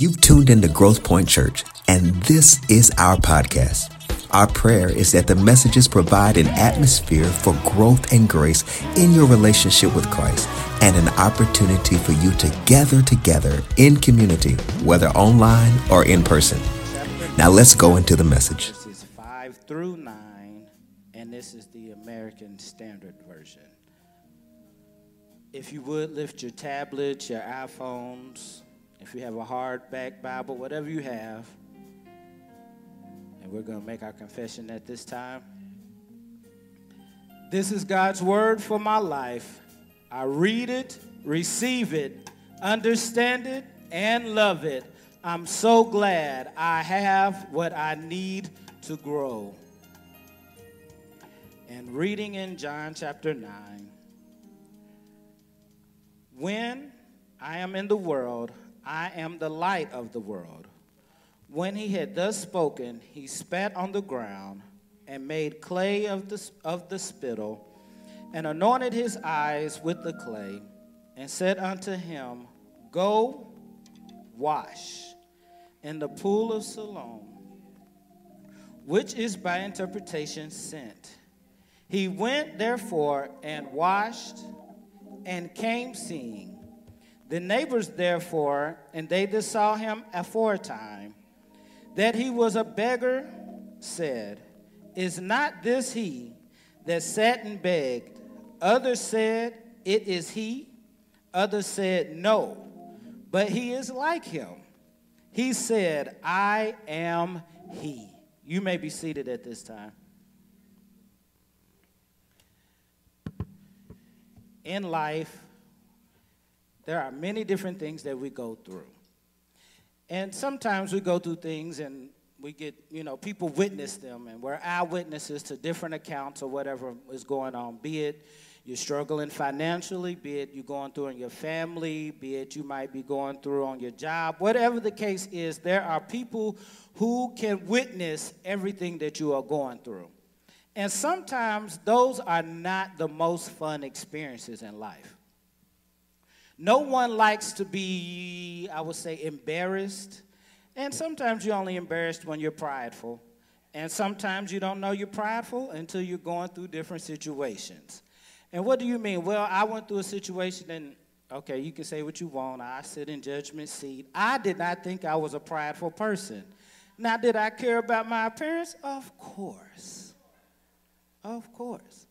You've tuned into Growth Point Church, and this is our podcast. Our prayer is that the messages provide an atmosphere for growth and grace in your relationship with Christ and an opportunity for you to gather together in community, whether online or in person. Now let's go into the message. This is 5 through 9, and this is the American Standard Version. If you would lift your tablets, your iPhones, if you have a hardback Bible, whatever you have, and we're going to make our confession at this time. This is God's word for my life. I read it, receive it, understand it, and love it. I'm so glad I have what I need to grow. And reading in John chapter 9 When I am in the world, I am the light of the world. When he had thus spoken, he spat on the ground and made clay of the, of the spittle and anointed his eyes with the clay and said unto him, Go wash in the pool of Siloam, which is by interpretation sent. He went therefore and washed and came seeing. The neighbors therefore, and they that saw him aforetime, that he was a beggar, said, Is not this he that sat and begged? Others said, It is he. Others said, No, but he is like him. He said, I am he. You may be seated at this time. In life, there are many different things that we go through. And sometimes we go through things and we get, you know, people witness them and we're eyewitnesses to different accounts or whatever is going on, be it you're struggling financially, be it you're going through in your family, be it you might be going through on your job, whatever the case is, there are people who can witness everything that you are going through. And sometimes those are not the most fun experiences in life. No one likes to be, I would say, embarrassed. And sometimes you're only embarrassed when you're prideful. And sometimes you don't know you're prideful until you're going through different situations. And what do you mean? Well, I went through a situation and okay, you can say what you want. I sit in judgment seat. I did not think I was a prideful person. Now, did I care about my appearance? Of course. Of course.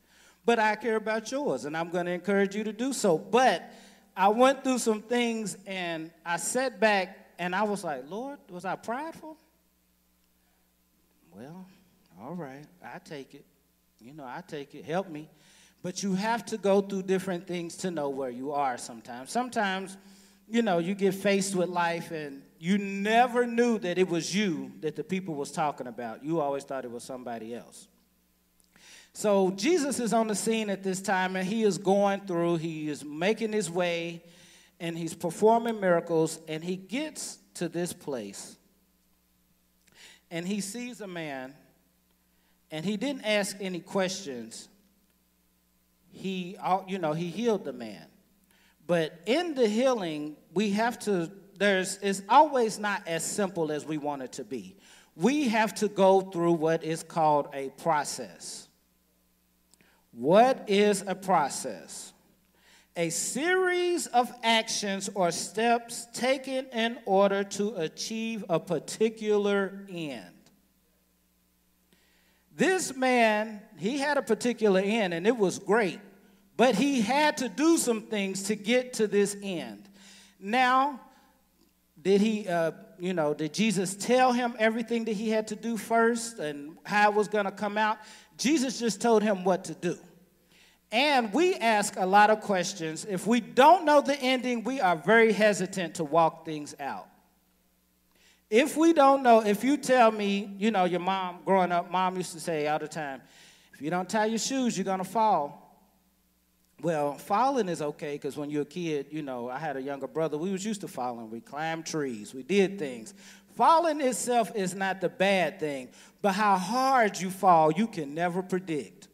But I care about yours, and I'm going to encourage you to do so. But I went through some things and I sat back and I was like, Lord, was I prideful? Well, all right, I take it. You know, I take it. Help me. But you have to go through different things to know where you are sometimes. Sometimes, you know, you get faced with life and you never knew that it was you that the people was talking about. You always thought it was somebody else. So Jesus is on the scene at this time and he is going through, he is making his way and he's performing miracles and he gets to this place and he sees a man and he didn't ask any questions he, you know, he healed the man. But in the healing, we have to, there's, it's always not as simple as we want it to be. We have to go through what is called a process. What is a process? A series of actions or steps taken in order to achieve a particular end. This man, he had a particular end and it was great. But he had to do some things to get to this end. Now, did he, uh, you know, did Jesus tell him everything that he had to do first and how it was going to come out? Jesus just told him what to do. And we ask a lot of questions. If we don't know the ending, we are very hesitant to walk things out. If we don't know, if you tell me, you know, your mom, growing up, mom used to say all the time, if you don't tie your shoes, you're going to fall. Well, falling is okay because when you're a kid, you know, I had a younger brother. We was used to falling. We climbed trees. We did things. Falling itself is not the bad thing, but how hard you fall, you can never predict.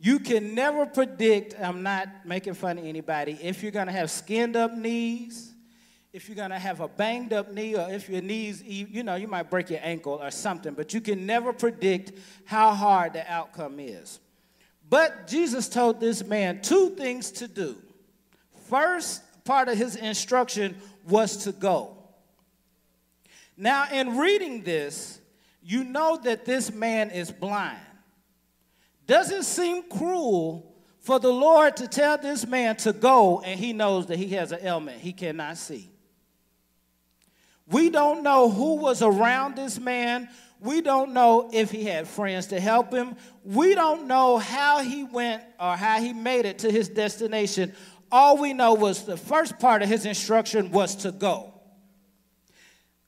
You can never predict, I'm not making fun of anybody, if you're going to have skinned up knees, if you're going to have a banged up knee or if your knees, you know, you might break your ankle or something, but you can never predict how hard the outcome is. But Jesus told this man two things to do. First part of his instruction was to go. Now, in reading this, you know that this man is blind. Does it seem cruel for the Lord to tell this man to go and he knows that he has an ailment he cannot see? We don't know who was around this man. We don't know if he had friends to help him. We don't know how he went or how he made it to his destination. All we know was the first part of his instruction was to go.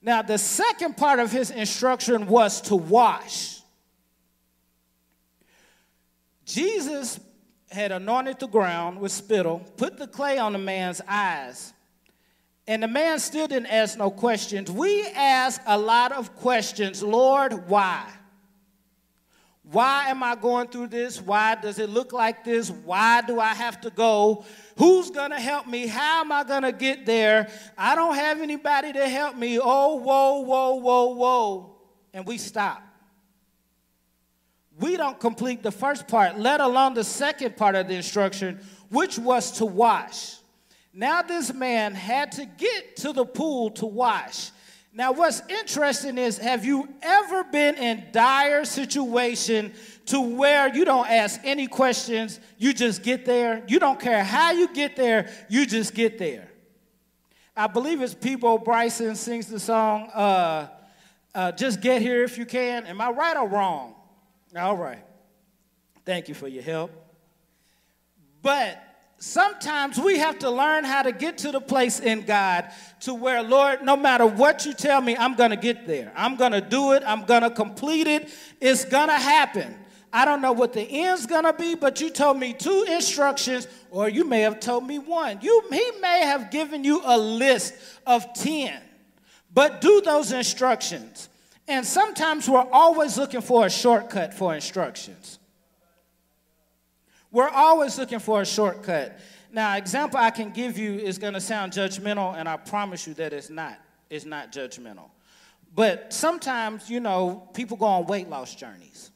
Now, the second part of his instruction was to wash. Jesus had anointed the ground with spittle, put the clay on the man's eyes, and the man still didn't ask no questions. We ask a lot of questions Lord, why? Why am I going through this? Why does it look like this? Why do I have to go? Who's going to help me? How am I going to get there? I don't have anybody to help me. Oh, whoa, whoa, whoa, whoa. And we stop. We don't complete the first part, let alone the second part of the instruction, which was to wash. Now, this man had to get to the pool to wash. Now, what's interesting is have you ever been in dire situation to where you don't ask any questions, you just get there? You don't care how you get there, you just get there. I believe it's Peabo Bryson sings the song, uh, uh, Just Get Here If You Can. Am I right or wrong? All right. Thank you for your help. But sometimes we have to learn how to get to the place in God to where, Lord, no matter what you tell me, I'm going to get there. I'm going to do it. I'm going to complete it. It's going to happen. I don't know what the end's going to be, but you told me two instructions, or you may have told me one. You, he may have given you a list of 10, but do those instructions. And sometimes we're always looking for a shortcut for instructions. We're always looking for a shortcut. Now, example I can give you is going to sound judgmental, and I promise you that it's not. It's not judgmental. But sometimes, you know, people go on weight loss journeys.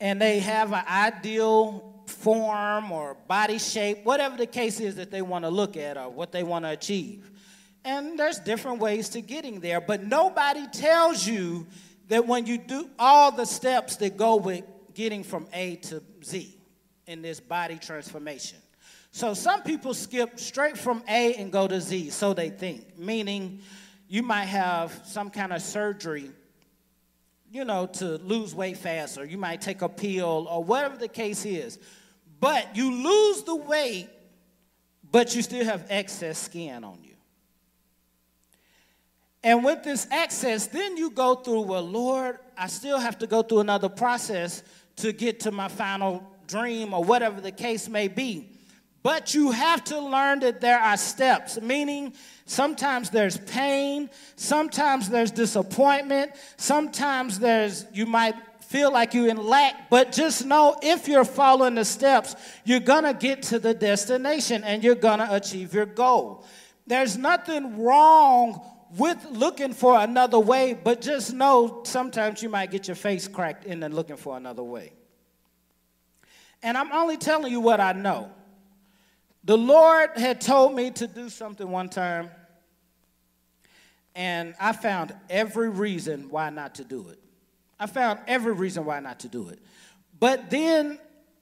And they have an ideal form or body shape, whatever the case is that they want to look at or what they want to achieve. And there's different ways to getting there, but nobody tells you that when you do all the steps that go with getting from A to Z in this body transformation. So some people skip straight from A and go to Z, so they think, meaning you might have some kind of surgery, you know, to lose weight faster. you might take a pill, or whatever the case is. But you lose the weight, but you still have excess skin on you. And with this excess, then you go through, well, Lord, I still have to go through another process to get to my final dream or whatever the case may be. But you have to learn that there are steps, meaning sometimes there's pain, sometimes there's disappointment, sometimes there's, you might feel like you're in lack, but just know if you're following the steps, you're gonna get to the destination and you're gonna achieve your goal. There's nothing wrong with looking for another way, but just know sometimes you might get your face cracked in and looking for another way. And I'm only telling you what I know. The Lord had told me to do something one time, and I found every reason why not to do it. I found every reason why not to do it. But then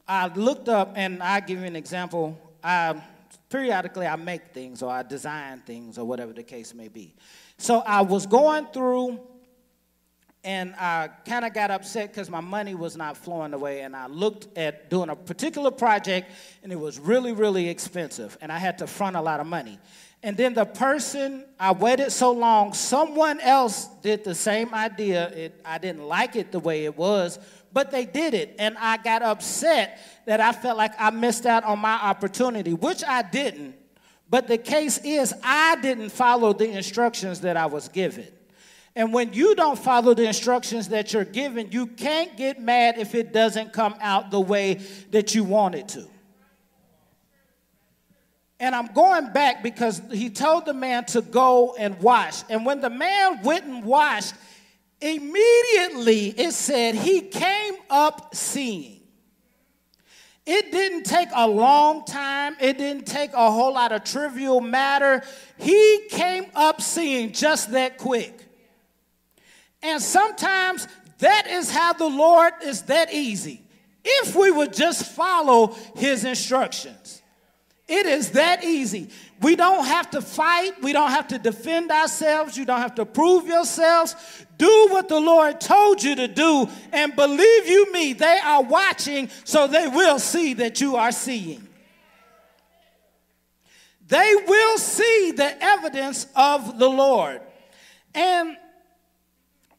I looked up, and I give you an example. I periodically I make things or I design things or whatever the case may be. So I was going through and I kind of got upset because my money was not flowing the way. And I looked at doing a particular project, and it was really, really expensive, and I had to front a lot of money. And then the person I waited so long, someone else did the same idea. It, I didn't like it the way it was, but they did it, and I got upset that I felt like I missed out on my opportunity, which I didn't. But the case is, I didn't follow the instructions that I was given. And when you don't follow the instructions that you're given, you can't get mad if it doesn't come out the way that you want it to. And I'm going back because he told the man to go and wash. And when the man went and washed, immediately it said he came up seeing. It didn't take a long time. It didn't take a whole lot of trivial matter. He came up seeing just that quick. And sometimes that is how the Lord is that easy. If we would just follow his instructions. It is that easy. We don't have to fight. We don't have to defend ourselves. You don't have to prove yourselves. Do what the Lord told you to do. And believe you me, they are watching, so they will see that you are seeing. They will see the evidence of the Lord. And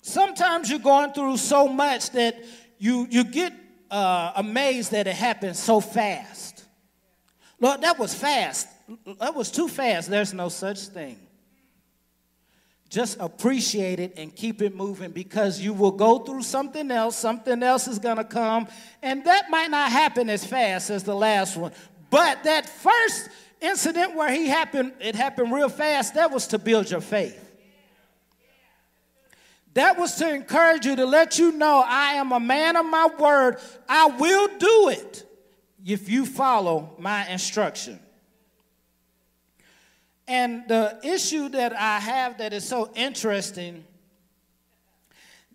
sometimes you're going through so much that you, you get uh, amazed that it happens so fast. Lord, that was fast. That was too fast. There's no such thing. Just appreciate it and keep it moving because you will go through something else. Something else is going to come. And that might not happen as fast as the last one. But that first incident where he happened, it happened real fast, that was to build your faith. That was to encourage you to let you know I am a man of my word. I will do it if you follow my instruction. And the issue that I have that is so interesting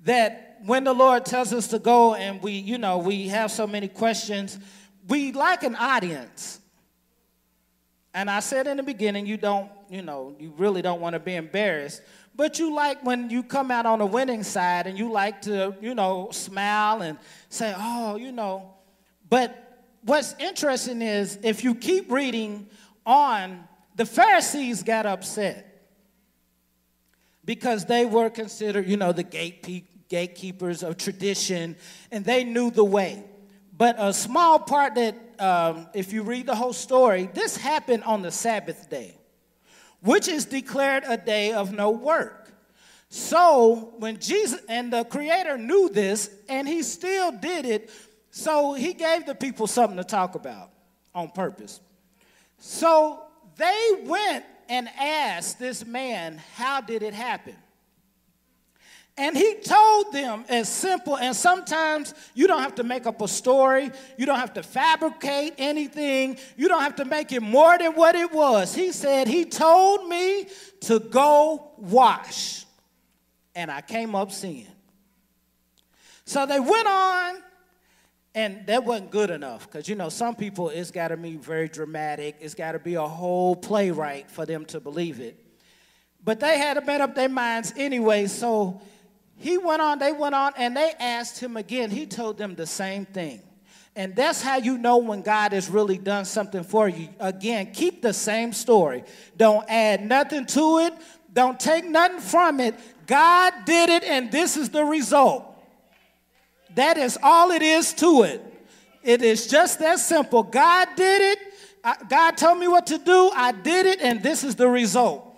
that when the Lord tells us to go and we, you know, we have so many questions, we like an audience. And I said in the beginning, you don't, you know, you really don't want to be embarrassed. But you like when you come out on the winning side and you like to, you know, smile and say, oh, you know. But what's interesting is if you keep reading on, the Pharisees got upset because they were considered, you know, the gatekeepers of tradition and they knew the way. But a small part that, um, if you read the whole story, this happened on the Sabbath day which is declared a day of no work. So when Jesus and the Creator knew this, and He still did it, so He gave the people something to talk about on purpose. So they went and asked this man, How did it happen? And he told them as simple, and sometimes you don't have to make up a story, you don't have to fabricate anything, you don't have to make it more than what it was. He said, He told me to go wash, and I came up seeing. So they went on, and that wasn't good enough because you know, some people it's got to be very dramatic, it's got to be a whole playwright for them to believe it. But they had to make up their minds anyway, so he went on, they went on, and they asked him again. He told them the same thing. And that's how you know when God has really done something for you. Again, keep the same story. Don't add nothing to it, don't take nothing from it. God did it, and this is the result. That is all it is to it. It is just that simple. God did it. God told me what to do. I did it, and this is the result.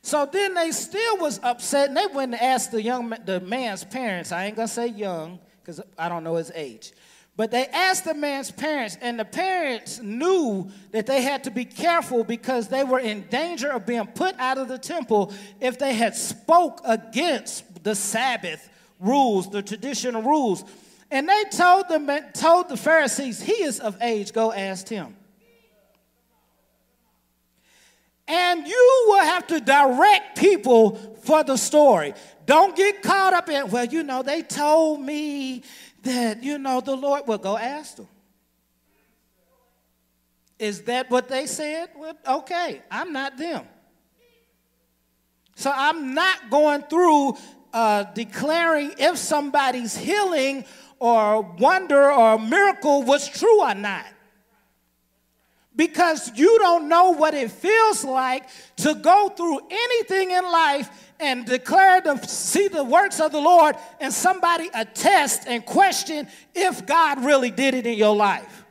So then they still was upset, and they went and asked the young the man's parents. I ain't gonna say young because I don't know his age, but they asked the man's parents, and the parents knew that they had to be careful because they were in danger of being put out of the temple if they had spoke against the Sabbath rules, the traditional rules. And they told them told the Pharisees, "He is of age. Go ask him." And you will have to direct people for the story. Don't get caught up in, well, you know, they told me that, you know, the Lord will go ask them. Is that what they said? Well, okay, I'm not them. So I'm not going through uh, declaring if somebody's healing or wonder or miracle was true or not because you don't know what it feels like to go through anything in life and declare to see the works of the Lord and somebody attest and question if God really did it in your life.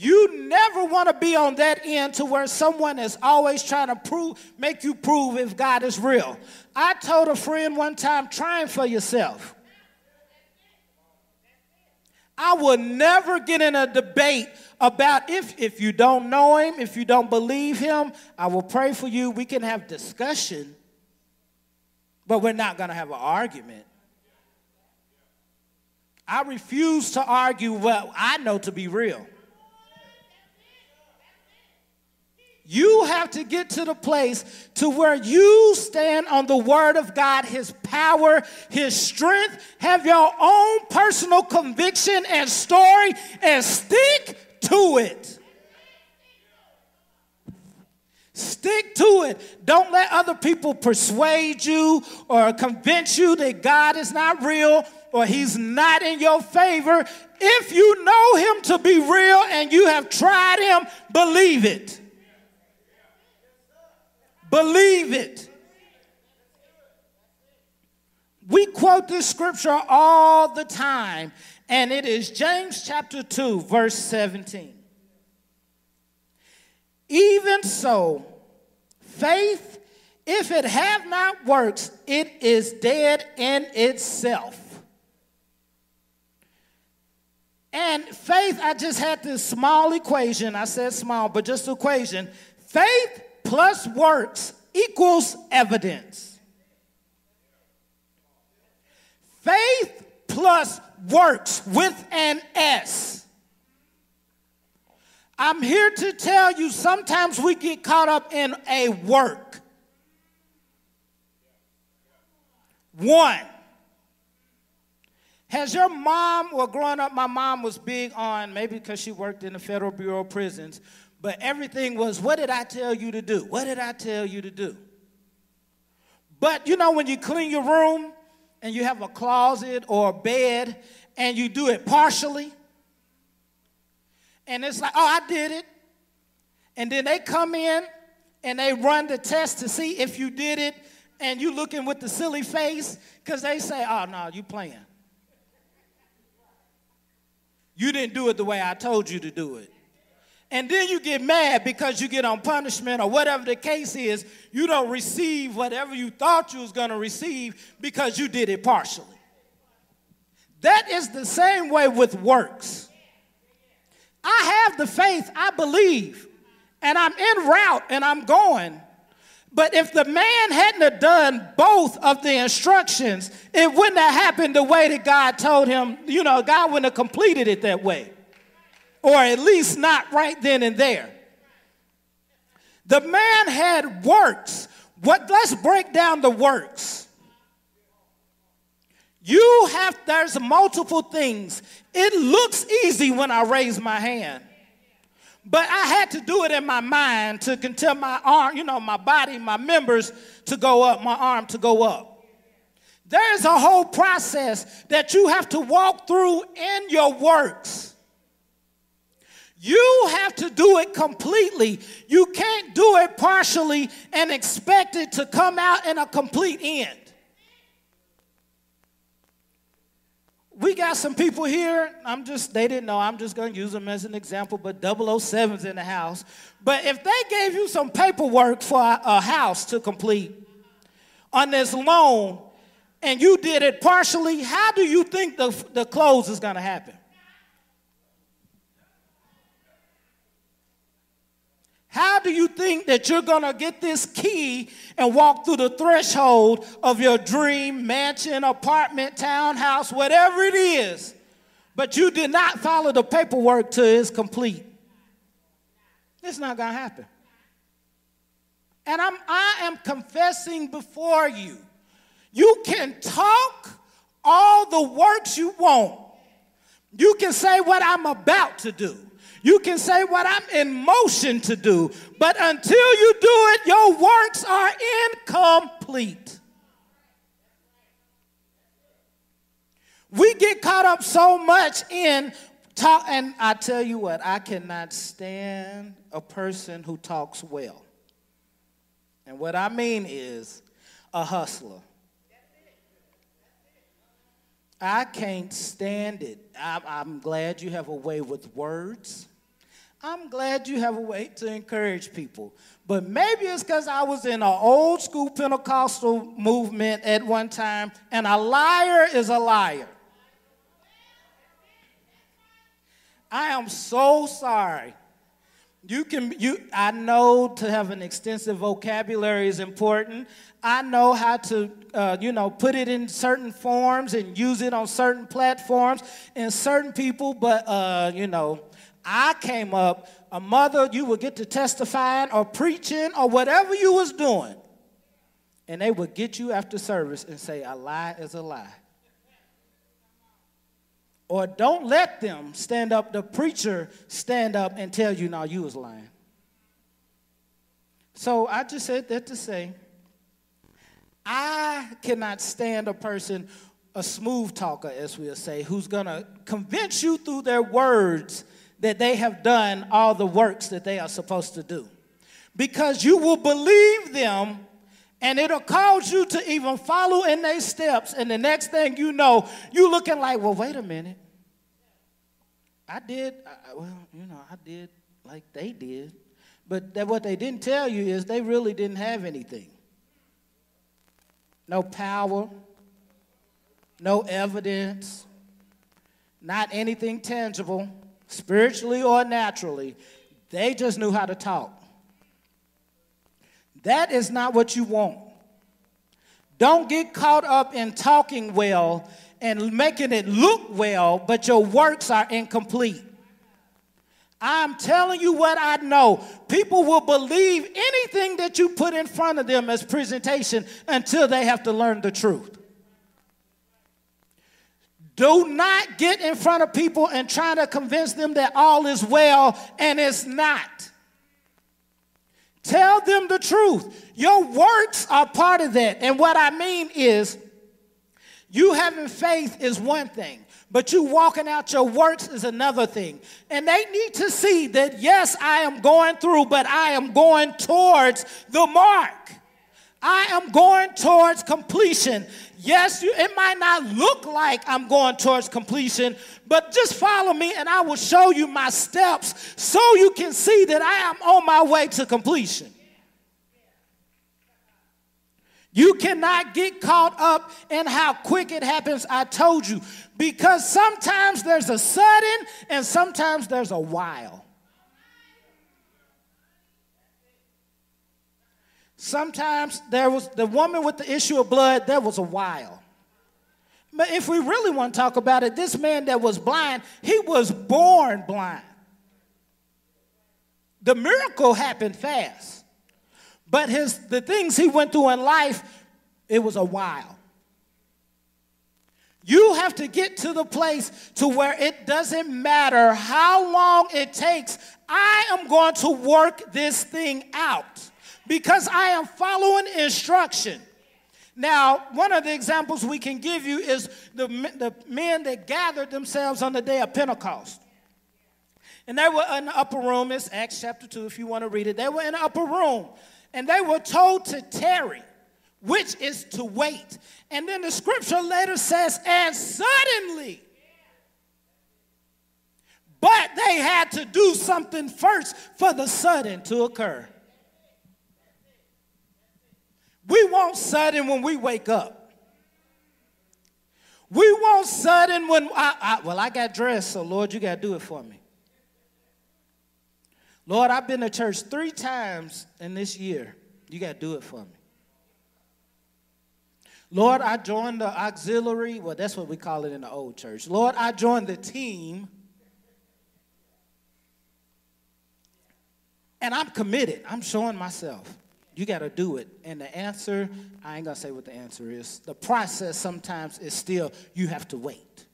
You never want to be on that end to where someone is always trying to prove, make you prove if God is real. I told a friend one time, trying for yourself. I will never get in a debate about if, if you don't know him, if you don't believe him, I will pray for you. We can have discussion, but we're not going to have an argument. I refuse to argue what I know to be real. You have to get to the place to where you stand on the word of God, his power, his strength, have your own personal conviction and story and stick to it. Stick to it. Don't let other people persuade you or convince you that God is not real or he's not in your favor. If you know him to be real and you have tried him, believe it. Believe it. We quote this scripture all the time, and it is James chapter 2, verse 17. Even so, faith, if it have not works, it is dead in itself. And faith, I just had this small equation. I said small, but just equation. Faith plus works equals evidence. Faith plus works with an S. I'm here to tell you sometimes we get caught up in a work. One, has your mom, well, growing up, my mom was big on, maybe because she worked in the Federal Bureau of Prisons, but everything was, what did I tell you to do? What did I tell you to do? But you know, when you clean your room and you have a closet or a bed and you do it partially, and it's like, oh, I did it. And then they come in and they run the test to see if you did it, and you looking with the silly face because they say, oh, no, you playing. You didn't do it the way I told you to do it. And then you get mad because you get on punishment or whatever the case is. You don't receive whatever you thought you was going to receive because you did it partially. That is the same way with works. I have the faith, I believe, and I'm en route and I'm going. But if the man hadn't have done both of the instructions, it wouldn't have happened the way that God told him. You know, God wouldn't have completed it that way or at least not right then and there. The man had works. What let's break down the works. You have there's multiple things. It looks easy when I raise my hand. But I had to do it in my mind to tell my arm, you know, my body, my members to go up, my arm to go up. There's a whole process that you have to walk through in your works. You have to do it completely. You can't do it partially and expect it to come out in a complete end. We got some people here. I'm just, they didn't know. I'm just going to use them as an example, but 007's in the house. But if they gave you some paperwork for a, a house to complete on this loan and you did it partially, how do you think the, the close is going to happen? How do you think that you're going to get this key and walk through the threshold of your dream mansion, apartment, townhouse, whatever it is, but you did not follow the paperwork to its complete? It's not going to happen. And I'm, I am confessing before you. You can talk all the works you want. You can say what I'm about to do. You can say what I'm in motion to do, but until you do it, your works are incomplete. We get caught up so much in talk, and I tell you what, I cannot stand a person who talks well. And what I mean is a hustler. I can't stand it. I'm, I'm, glad you have a way with words. I'm glad you have a way to encourage people. But maybe it's because I was in an old school Pentecostal movement at one time, and a liar is a liar. I am so sorry. You can you I know to have an extensive vocabulary is important. I know how to uh, you know put it in certain forms and use it on certain platforms and certain people, but uh, you know I came up a mother you would get to testifying or preaching or whatever you was doing, and they would get you after service and say a lie is a lie. Or don't let them stand up, the preacher stand up and tell you, now you was lying. So I just said that to say, I cannot stand a person, a smooth talker, as we'll say, who's gonna convince you through their words that they have done all the works that they are supposed to do. Because you will believe them and it'll cause you to even follow in their steps. And the next thing you know, you looking like, well, wait a minute. I did, I, well, you know, I did like they did. But that what they didn't tell you is they really didn't have anything. No power, no evidence, not anything tangible, spiritually or naturally. They just knew how to talk. That is not what you want. Don't get caught up in talking well and making it look well, but your works are incomplete. I'm telling you what I know. People will believe anything that you put in front of them as presentation until they have to learn the truth. Do not get in front of people and try to convince them that all is well and it's not. Tell them the truth. Your works are part of that. And what I mean is, you having faith is one thing, but you walking out your works is another thing. And they need to see that, yes, I am going through, but I am going towards the mark. I am going towards completion. Yes, you, it might not look like I'm going towards completion, but just follow me and I will show you my steps so you can see that I am on my way to completion. You cannot get caught up in how quick it happens. I told you. Because sometimes there's a sudden and sometimes there's a while. Sometimes there was the woman with the issue of blood, there was a while. But if we really want to talk about it, this man that was blind, he was born blind. The miracle happened fast. But his the things he went through in life, it was a while. You have to get to the place to where it doesn't matter how long it takes. I am going to work this thing out because I am following instruction. Now, one of the examples we can give you is the, the men that gathered themselves on the day of Pentecost. And they were in the upper room. It's Acts chapter 2, if you want to read it. They were in the upper room. And they were told to tarry, which is to wait. And then the scripture later says, and suddenly. But they had to do something first for the sudden to occur. We want sudden when we wake up. We want sudden when I, I, well, I got dressed, so Lord, you got to do it for me. Lord, I've been to church three times in this year. You got to do it for me. Lord, I joined the auxiliary. Well, that's what we call it in the old church. Lord, I joined the team. And I'm committed. I'm showing myself. You got to do it. And the answer, I ain't going to say what the answer is. The process sometimes is still, you have to wait.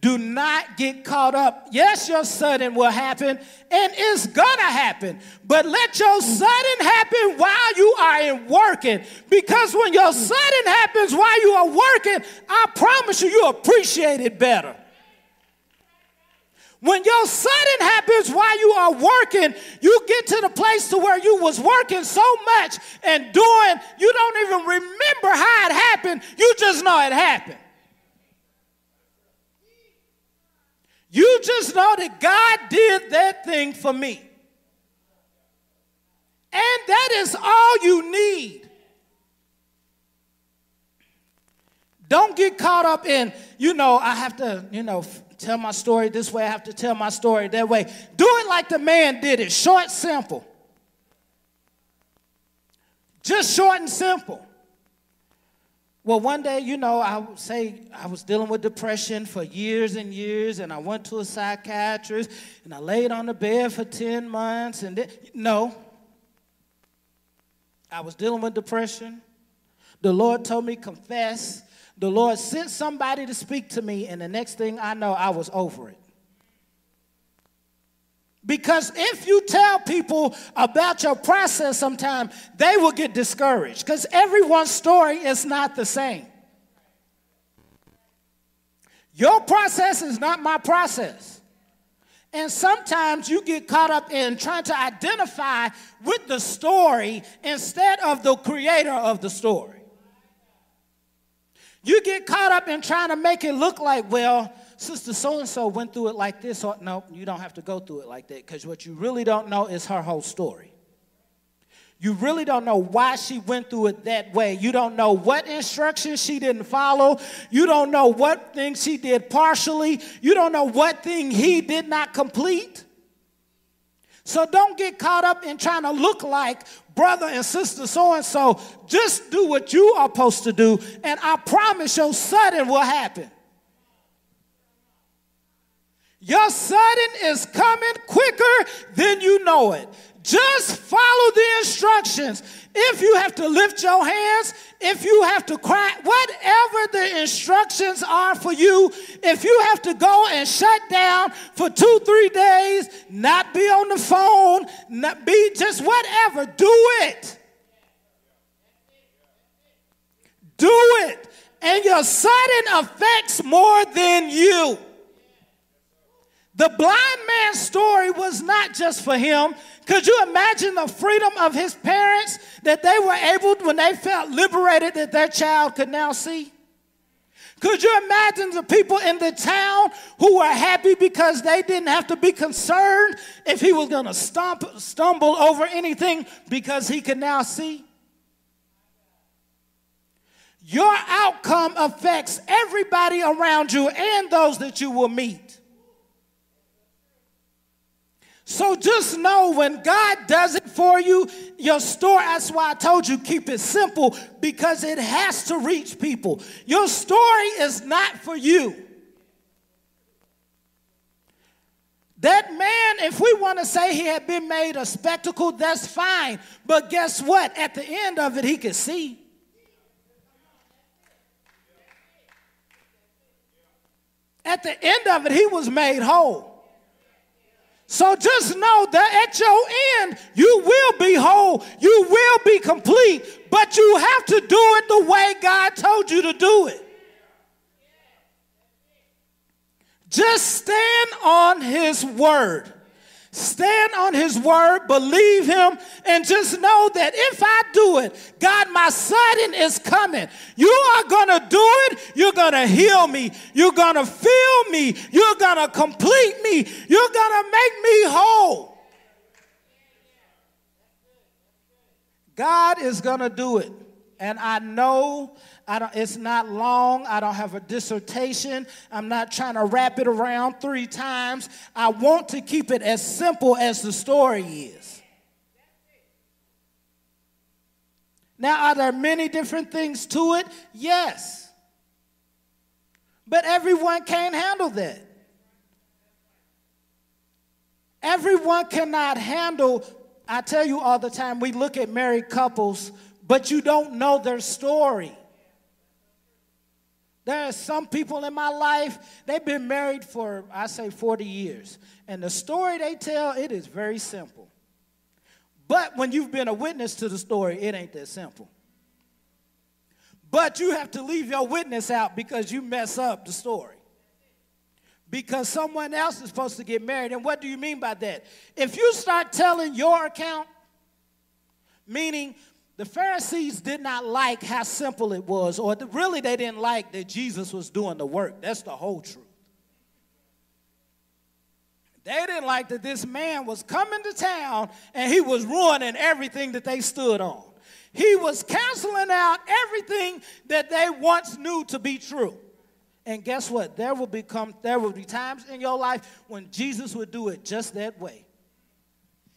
Do not get caught up. Yes, your sudden will happen, and it's gonna happen. But let your sudden happen while you are in working. Because when your sudden happens while you are working, I promise you, you appreciate it better. When your sudden happens while you are working, you get to the place to where you was working so much and doing, you don't even remember how it happened. You just know it happened. You just know that God did that thing for me. And that is all you need. Don't get caught up in, you know, I have to, you know, tell my story this way, I have to tell my story that way. Do it like the man did it short, simple. Just short and simple. Well, one day, you know, I would say I was dealing with depression for years and years, and I went to a psychiatrist, and I laid on the bed for 10 months, and then, no. I was dealing with depression. The Lord told me, confess. The Lord sent somebody to speak to me, and the next thing I know, I was over it. Because if you tell people about your process sometime, they will get discouraged because everyone's story is not the same. Your process is not my process. And sometimes you get caught up in trying to identify with the story instead of the creator of the story. You get caught up in trying to make it look like, well, Sister so and so went through it like this. Or, no, you don't have to go through it like that because what you really don't know is her whole story. You really don't know why she went through it that way. You don't know what instructions she didn't follow. You don't know what things she did partially. You don't know what thing he did not complete. So don't get caught up in trying to look like brother and sister so and so. Just do what you are supposed to do, and I promise your sudden will happen. Your sudden is coming quicker than you know it. Just follow the instructions. If you have to lift your hands, if you have to cry, whatever the instructions are for you, if you have to go and shut down for two, three days, not be on the phone, not be just whatever, do it. Do it. And your sudden affects more than you. The blind man's story was not just for him. Could you imagine the freedom of his parents that they were able, when they felt liberated, that their child could now see? Could you imagine the people in the town who were happy because they didn't have to be concerned if he was going to stumble over anything because he could now see? Your outcome affects everybody around you and those that you will meet. So just know when God does it for you, your story, that's why I told you keep it simple because it has to reach people. Your story is not for you. That man, if we want to say he had been made a spectacle, that's fine. But guess what? At the end of it, he could see. At the end of it, he was made whole. So just know that at your end, you will be whole, you will be complete, but you have to do it the way God told you to do it. Just stand on His word. Stand on his word, believe him, and just know that if I do it, God, my sudden is coming. You are going to do it. You're going to heal me. You're going to fill me. You're going to complete me. You're going to make me whole. God is going to do it. And I know I it's not long. I don't have a dissertation. I'm not trying to wrap it around three times. I want to keep it as simple as the story is. Now, are there many different things to it? Yes. But everyone can't handle that. Everyone cannot handle, I tell you all the time, we look at married couples, but you don't know their story. There are some people in my life, they've been married for, I say, 40 years. And the story they tell, it is very simple. But when you've been a witness to the story, it ain't that simple. But you have to leave your witness out because you mess up the story. Because someone else is supposed to get married. And what do you mean by that? If you start telling your account, meaning the Pharisees did not like how simple it was, or really they didn't like that Jesus was doing the work. That's the whole truth. They didn't like that this man was coming to town and he was ruining everything that they stood on. He was canceling out everything that they once knew to be true. And guess what? There will become there will be times in your life when Jesus would do it just that way.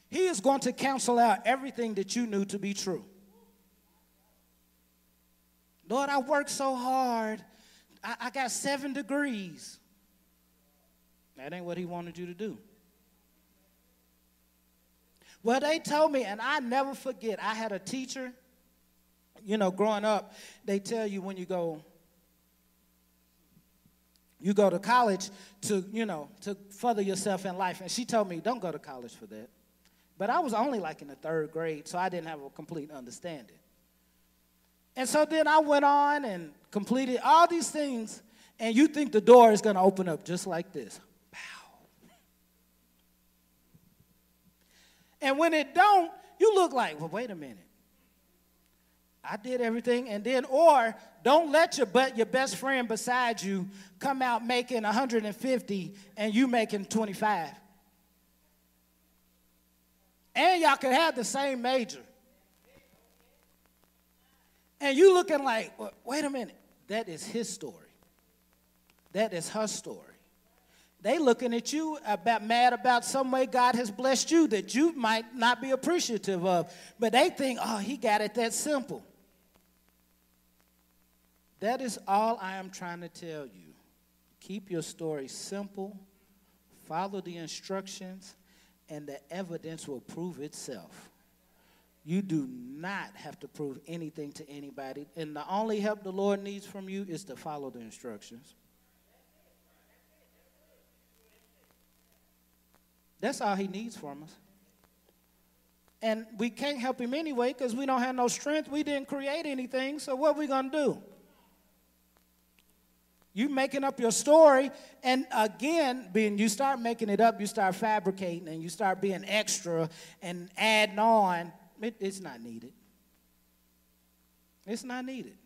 He is going to cancel out everything that you knew to be true. Lord, I worked so hard. I, I got seven degrees. That ain't what he wanted you to do. Well, they told me, and I never forget, I had a teacher, you know, growing up, they tell you when you go you go to college to, you know, to further yourself in life. And she told me, don't go to college for that. But I was only like in the third grade, so I didn't have a complete understanding. And so then I went on and completed all these things, and you think the door is going to open up just like this. And when it don't, you look like, well, wait a minute. I did everything, and then, or don't let your but your best friend beside you come out making 150 and you making 25. And y'all could have the same major. And you looking like, wait a minute, that is his story. That is her story. They looking at you about mad about some way God has blessed you that you might not be appreciative of. But they think, oh, he got it that simple. That is all I am trying to tell you. Keep your story simple, follow the instructions, and the evidence will prove itself. You do not have to prove anything to anybody, and the only help the Lord needs from you is to follow the instructions. That's all he needs from us. And we can't help him anyway because we don't have no strength. We didn't create anything, so what are we going to do? You making up your story, and again, being you start making it up, you start fabricating, and you start being extra and adding on. It, it's not needed. It's not needed.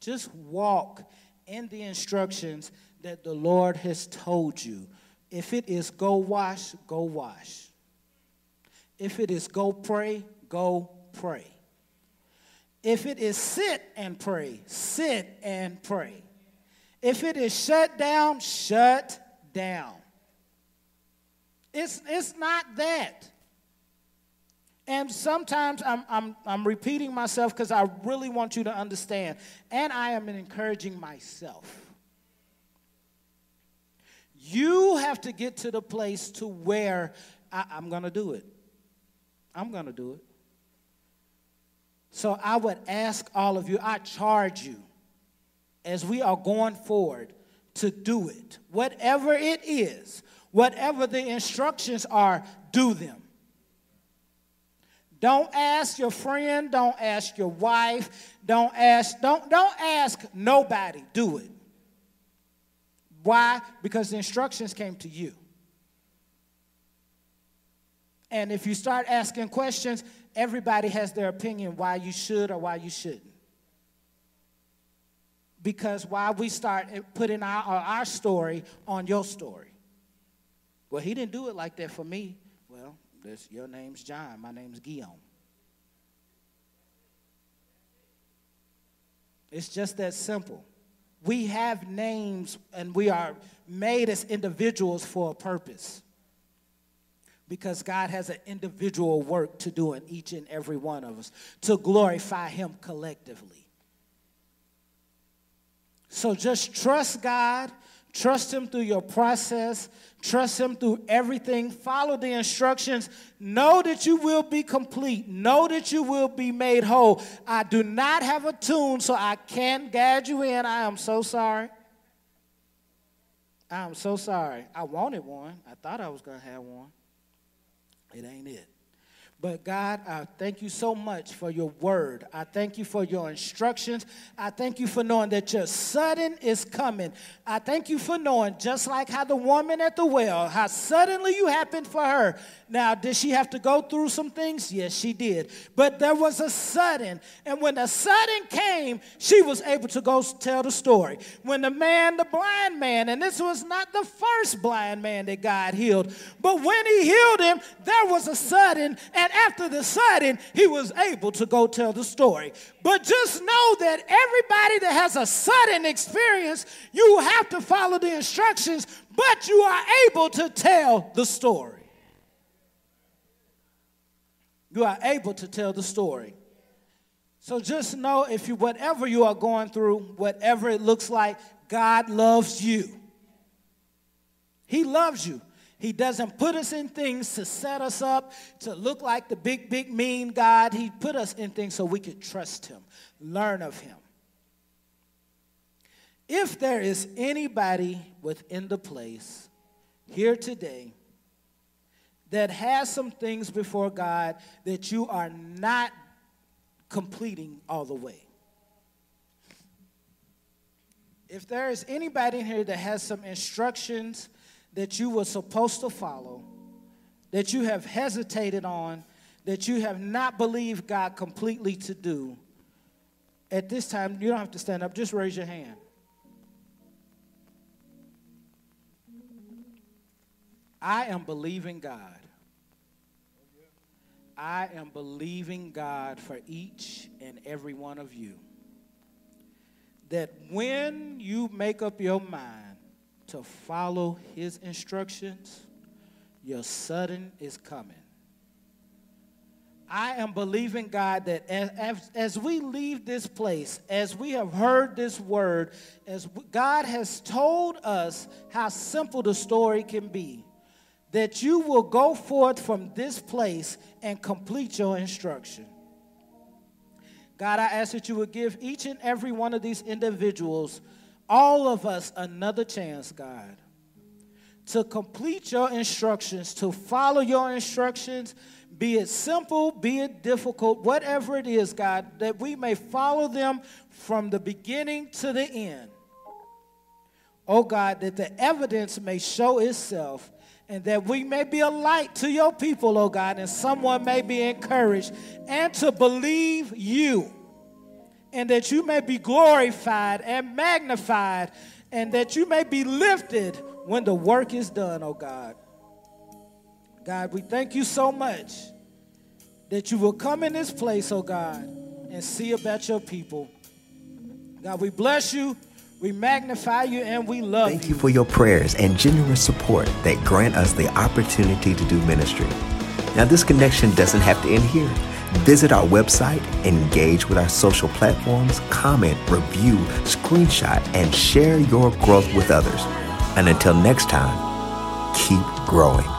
Just walk in the instructions that the Lord has told you. If it is go wash, go wash. If it is go pray, go pray. If it is sit and pray, sit and pray. If it is shut down, shut down. It's, it's not that. And sometimes I'm, I'm, I'm repeating myself because I really want you to understand. And I am encouraging myself. You have to get to the place to where I, I'm going to do it. I'm going to do it. So I would ask all of you, I charge you as we are going forward to do it. Whatever it is, whatever the instructions are, do them. Don't ask your friend, don't ask your wife, don't ask don't don't ask nobody, do it. Why? Because the instructions came to you. And if you start asking questions, everybody has their opinion why you should or why you shouldn't. Because why we start putting our, our story on your story. Well, he didn't do it like that for me. This, your name's John, my name's Guillaume. It's just that simple. We have names and we are made as individuals for a purpose. Because God has an individual work to do in each and every one of us to glorify Him collectively. So just trust God Trust Him through your process. Trust Him through everything. Follow the instructions. Know that you will be complete. Know that you will be made whole. I do not have a tune, so I can't guide you in. I am so sorry. I am so sorry. I wanted one. I thought I was going to have one. It ain't it. But God, I thank you so much for your word. I thank you for your instructions. I thank you for knowing that your sudden is coming. I thank you for knowing, just like how the woman at the well, how suddenly you happened for her. Now, did she have to go through some things? Yes, she did. But there was a sudden. And when the sudden came, she was able to go tell the story. When the man, the blind man, and this was not the first blind man that God healed, but when he healed him, there was a sudden, and after the sudden, he was able to go tell the story. But just know that everybody that has a sudden experience, you have to follow the instructions, but you are able to tell the story. You are able to tell the story. So just know if you, whatever you are going through, whatever it looks like, God loves you. He loves you. He doesn't put us in things to set us up to look like the big, big, mean God. He put us in things so we could trust Him, learn of Him. If there is anybody within the place here today that has some things before God that you are not completing all the way. If there is anybody in here that has some instructions that you were supposed to follow, that you have hesitated on, that you have not believed God completely to do, at this time, you don't have to stand up, just raise your hand. I am believing God. I am believing God for each and every one of you. That when you make up your mind to follow his instructions, your sudden is coming. I am believing God that as, as, we leave this place, as we have heard this word, as God has told us how simple the story can be, that you will go forth from this place and complete your instruction. God, I ask that you would give each and every one of these individuals all of us another chance, God, to complete your instructions, to follow your instructions, be it simple, be it difficult, whatever it is, God, that we may follow them from the beginning to the end. Oh God, that the evidence may show itself and that we may be a light to your people, oh God, and someone may be encouraged and to believe you and that you may be glorified and magnified, and that you may be lifted when the work is done, oh God. God, we thank you so much that you will come in this place, oh God, and see about your people. God, we bless you. We magnify you and we love you. Thank you for your prayers and generous support that grant us the opportunity to do ministry. Now, this connection doesn't have to end here. Visit our website, engage with our social platforms, comment, review, screenshot, and share your growth with others. And until next time, keep growing.